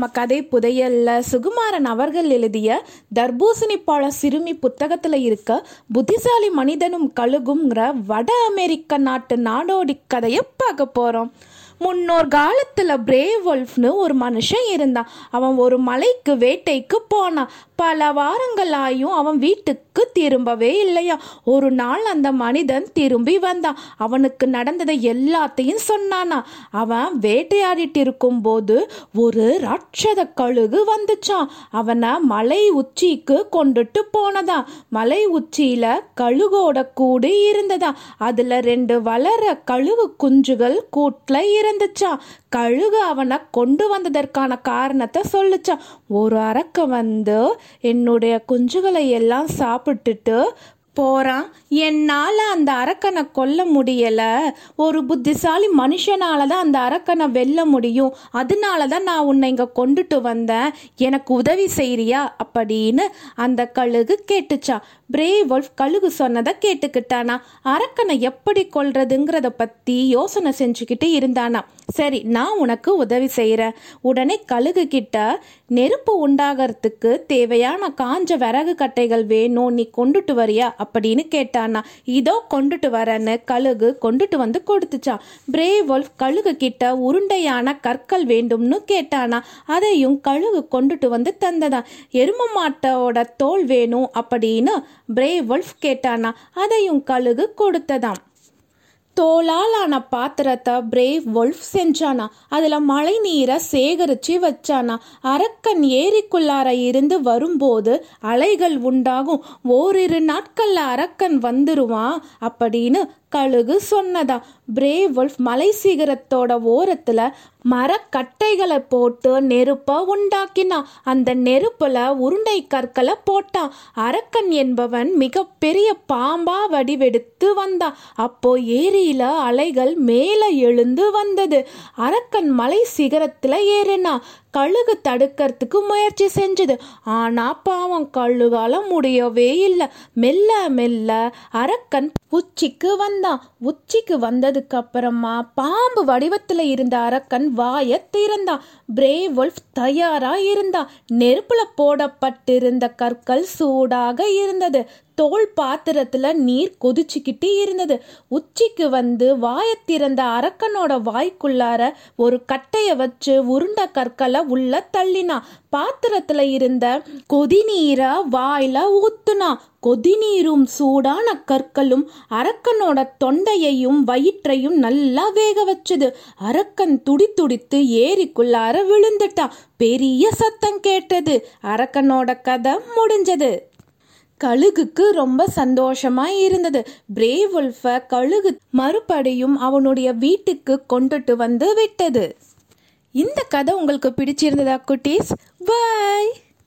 நம்ம கதை புதையல்ல சுகுமாரன் அவர்கள் எழுதிய தர்பூசணி பழ சிறுமி புத்தகத்தில் இருக்க புத்திசாலி மனிதனும் கழுகுங்கிற வட அமெரிக்க நாட்டு நாடோடி கதையை பார்க்க போகிறோம் முன்னோர் காலத்தில் பிரேவொல்ஃப்னு ஒரு மனுஷன் இருந்தான். அவன் ஒரு மலைக்கு வேட்டைக்கு போனான். பல வாரங்களாயும் அவன் வீட்டுக்கு திரும்பவே இல்லையா. ஒரு நாள் அந்த மனிதன் திரும்பி வந்தான். அவனுக்கு நடந்ததை எல்லாத்தையும் சொன்னானா. அவன் வேட்டையாடிட்டு இருக்கும்போது ஒரு ராட்சத கழுகு வந்துச்சான் அவனை மலை உச்சிக்கு கொண்டுட்டு போனதா மலை உச்சியில கழுகோட கூடு இருந்ததா அதுல ரெண்டு வளர கழுகு குஞ்சுகள் கூட்டில் கூட்டுல இருந்துச்சான் கழுகு அவனை கொண்டு வந்ததற்கான காரணத்தை சொல்லுச்சான் ஒரு அரக்க வந்து என்னுடைய குஞ்சுகளை எல்லாம் சாப்பிட்டுட்டு போறான் என்னால் அந்த அரக்கனை கொல்ல முடியல. ஒரு புத்திசாலி மனுஷனால தான் அந்த அரக்கனை வெல்ல முடியும். அதனால தான் நான் உன்னை இங்கே கொண்டுட்டு வந்தேன். எனக்கு உதவி செய்கிறியா அப்படின்னு அந்த கழுகு கேட்டுச்சா. பிரேவொல்ஃப் கழுகு சொன்னதை கேட்டுக்கிட்டானா. அரக்கனை எப்படி கொல்றதுங்கிறத பற்றி யோசனை செஞ்சுக்கிட்டு இருந்தானா. சரி நான் உனக்கு உதவி செய்கிறேன் உடனே கழுகு கிட்ட நெருப்பு உண்டாகிறதுக்கு தேவையான காஞ்ச விறகு கட்டைகள் வேணும். நீ கொண்டுட்டு வரியா? அப்படின்னு கேட்டானா. இதோ கொண்டுட்டு வரேன்னு கழுகு கொண்டுட்டு வந்து கொடுத்துச்சான் பிரேவொல்ஃப் கழுகு கிட்ட உருண்டையான கற்கள் வேண்டும்னு கேட்டானா. அதையும் கழுகு கொண்டுட்டு வந்து தந்ததா எரும மாட்டோட தோல் வேணும் அப்படின்னு பிரேவொல்ஃப் கேட்டானா. அதையும் கழுகு கொடுத்ததாம். தோலால் ஆன பாத்திரத்தை பிரேவ் வொல்ஃப் செஞ்சானா? அதில் மழை நீரை சேகரித்து வச்சானா? அரக்கன் ஏரிக்குள்ளார இருந்து வரும்போது அலைகள் உண்டாகும். ஓரிரு நாட்களில் அரக்கன் வந்துருவான். அப்படின்னு கழுகு சொன்னதா? பிரேவ் மலை சிகரத்தோட ஓரத்துல மரக்கட்டைகளை போட்டு நெருப்பை உண்டாக்கினான் அந்த நெருப்புல உருண்டை கற்களை போட்டான் அரக்கன் என்பவன் மிகப்பெரிய பாம்பா வடிவெடுத்து வந்தான் அப்போ ஏரியில அலைகள் மேல எழுந்து வந்தது. அரக்கன் மலை சிகரத்துல ஏறினான் கழுகு தடுக்கிறதுக்கு முயற்சி செஞ்சது. ஆனா பாவம் கழுகால முடியவே இல்லை. மெல்ல மெல்ல அரக்கன் உச்சிக்கு வந்தான். உச்சிக்கு வந்ததுக்கு அப்புறமா பாம்பு வடிவத்துல இருந்த அரக்கன் வாய திறந்தான். பிரேவொல்ஃப் தயாரா இருந்தான். நெருப்புல போடப்பட்டிருந்த கற்கள் சூடாக இருந்தது. தோல் பாத்திரத்துல நீர் கொதிச்சுக்கிட்டே இருந்தது. உச்சிக்கு வந்து வாயத்திறந்த திறந்த அரக்கனோட வாய்க்குள்ளார ஒரு கட்டைய வச்சு உருண்ட கற்களை உள்ள தள்ளினா. பாத்திரத்துல இருந்த கொதிநீரை வாயில ஊத்துனா. கொதிநீரும் சூடான கற்களும் அரக்கனோட தொண்டையையும் வயிற்றையும் நல்லா வேக வச்சது. அரக்கன் துடி துடித்து ஏரிக்குள்ளார விழுந்துட்டான். பெரிய சத்தம் கேட்டது. அரக்கனோட கதை முடிஞ்சது. கழுகுக்கு ரொம்ப சந்தோஷமா இருந்தது. பிரேவொல்ஃப கழுகு மறுபடியும் அவனுடைய வீட்டுக்கு கொண்டுட்டு வந்து விட்டது. இந்த கதை உங்களுக்கு பிடிச்சிருந்ததா குட்டீஸ்? பாய்